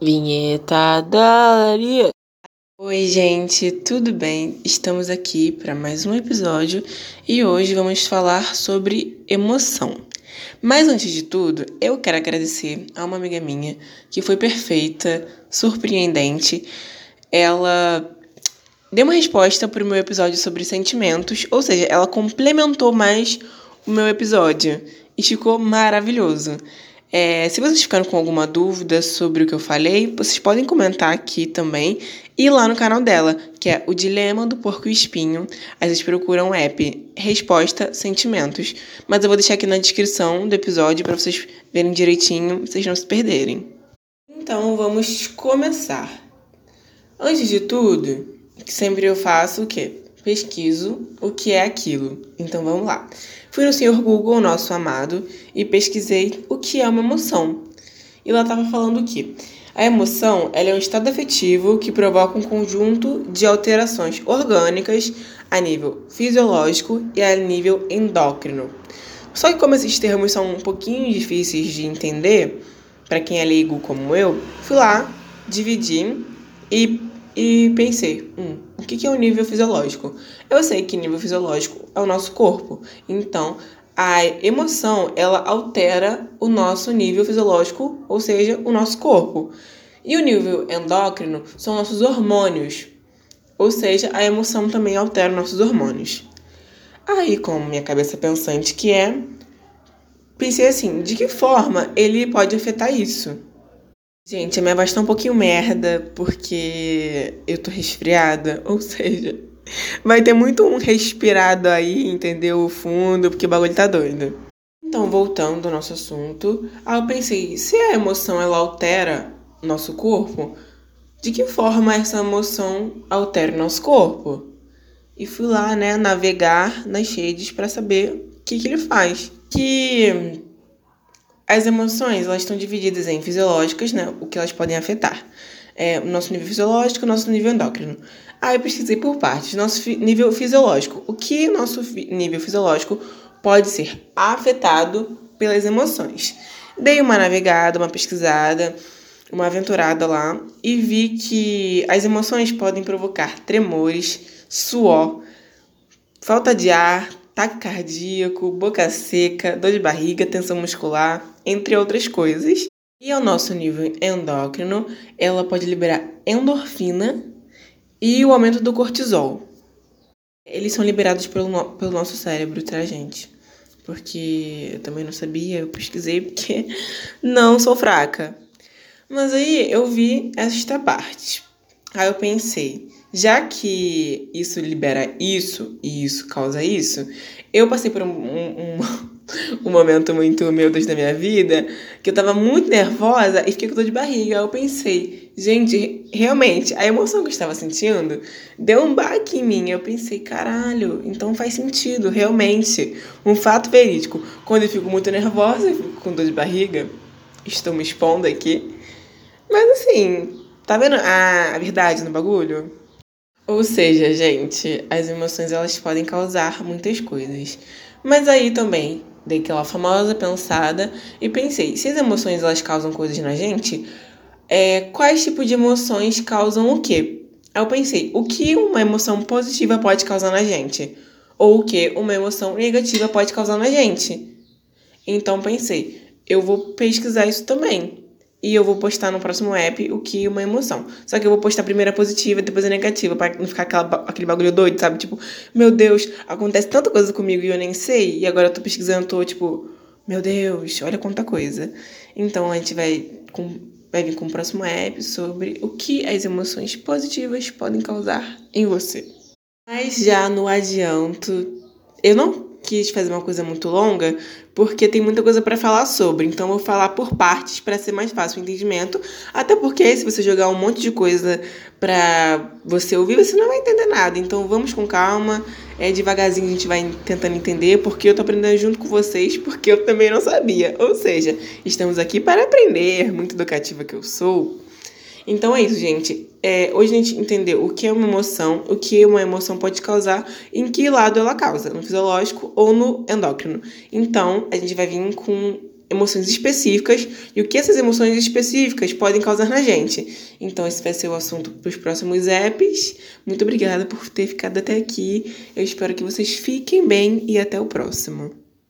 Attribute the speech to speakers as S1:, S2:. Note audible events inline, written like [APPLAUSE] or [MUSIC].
S1: Vinheta Dari. Oi, gente, tudo bem? Estamos aqui para mais um episódio e hoje vamos falar sobre emoção. Mas antes de tudo, eu quero agradecer a uma amiga minha que foi perfeita, surpreendente. Ela deu uma resposta para o meu episódio sobre sentimentos, ou seja, ela complementou mais o meu episódio e ficou maravilhoso. É, se vocês ficaram com alguma dúvida sobre o que eu falei, vocês podem comentar aqui também e lá no canal dela, que é o Dilema do Porco Espinho. Aí vocês procuram o app Resposta Sentimentos. Mas eu vou deixar aqui na descrição do episódio para vocês verem direitinho, vocês não se perderem. Então vamos começar. Antes de tudo, sempre eu faço o quê? Pesquiso o que é aquilo. Então vamos lá. Fui no Senhor Google, nosso amado, e pesquisei o que é uma emoção. E lá estava falando que a emoção é um estado afetivo que provoca um conjunto de alterações orgânicas a nível fisiológico e a nível endócrino. Só que como esses termos são um pouquinho difíceis de entender, para quem é leigo como eu, fui lá, dividi e, e pensei, hum, o que é o nível fisiológico? Eu sei que nível fisiológico é o nosso corpo, então a emoção ela altera o nosso nível fisiológico, ou seja, o nosso corpo. E o nível endócrino são nossos hormônios, ou seja, a emoção também altera nossos hormônios. Aí, com minha cabeça pensante que é, pensei assim, de que forma ele pode afetar isso? Gente, a minha voz tá um pouquinho merda porque eu tô resfriada, [LAUGHS] ou seja, vai ter muito um respirado aí, entendeu? O fundo, porque o bagulho tá doido. Então, voltando ao nosso assunto, aí eu pensei, se a emoção ela altera nosso corpo, de que forma essa emoção altera o nosso corpo? E fui lá, né, navegar nas redes para saber o que, que ele faz. Que as emoções, elas estão divididas em fisiológicas, né? O que elas podem afetar. É, o nosso nível fisiológico o nosso nível endócrino. Aí eu pesquisei por partes. Nosso nível fisiológico. O que nosso nível fisiológico pode ser afetado pelas emoções? Dei uma navegada, uma pesquisada, uma aventurada lá e vi que as emoções podem provocar tremores, suor, falta de ar, taque cardíaco, boca seca, dor de barriga, tensão muscular, entre outras coisas. E ao nosso nível endócrino, ela pode liberar endorfina e o aumento do cortisol. Eles são liberados pelo, no pelo nosso cérebro, tá, gente? Porque eu também não sabia, eu pesquisei porque [LAUGHS] não sou fraca. Mas aí eu vi esta parte. Aí eu pensei, já que isso libera isso e isso causa isso, eu passei por um, um, um, [LAUGHS] um momento muito, meu Deus, da minha vida, que eu tava muito nervosa e fiquei com dor de barriga. Aí eu pensei, gente, realmente, a emoção que eu estava sentindo deu um baque em mim. Eu pensei, caralho, então faz sentido, realmente. Um fato verídico. Quando eu fico muito nervosa e fico com dor de barriga, estou me expondo aqui. Mas assim, tá vendo a verdade no bagulho? Ou seja, gente, as emoções elas podem causar muitas coisas. Mas aí também dei aquela famosa pensada e pensei, se as emoções elas causam coisas na gente, é, quais tipos de emoções causam o quê? Aí eu pensei, o que uma emoção positiva pode causar na gente? Ou o que uma emoção negativa pode causar na gente? Então pensei, eu vou pesquisar isso também e eu vou postar no próximo app o que uma emoção. Só que eu vou postar primeiro a positiva, depois a negativa, para não ficar aquela, aquele bagulho doido, sabe? Tipo, meu Deus, acontece tanta coisa comigo e eu nem sei, e agora eu tô pesquisando, tô tipo, meu Deus, olha quanta coisa. Então a gente vai, com, vai vir com o próximo app sobre o que as emoções positivas podem causar em você. Mas já no adianto, eu não quis fazer uma coisa muito longa, porque tem muita coisa para falar sobre. Então, vou falar por partes para ser mais fácil o entendimento. Até porque, se você jogar um monte de coisa para você ouvir, você não vai entender nada. Então, vamos com calma, é devagarzinho a gente vai tentando entender, porque eu tô aprendendo junto com vocês, porque eu também não sabia. Ou seja, estamos aqui para aprender, muito educativa que eu sou. Então é isso, gente. É, hoje a gente entendeu o que é uma emoção, o que uma emoção pode causar, em que lado ela causa, no fisiológico ou no endócrino. Então, a gente vai vir com emoções específicas e o que essas emoções específicas podem causar na gente. Então, esse vai ser o assunto para os próximos apps. Muito obrigada por ter ficado até aqui. Eu espero que vocês fiquem bem e até o próximo.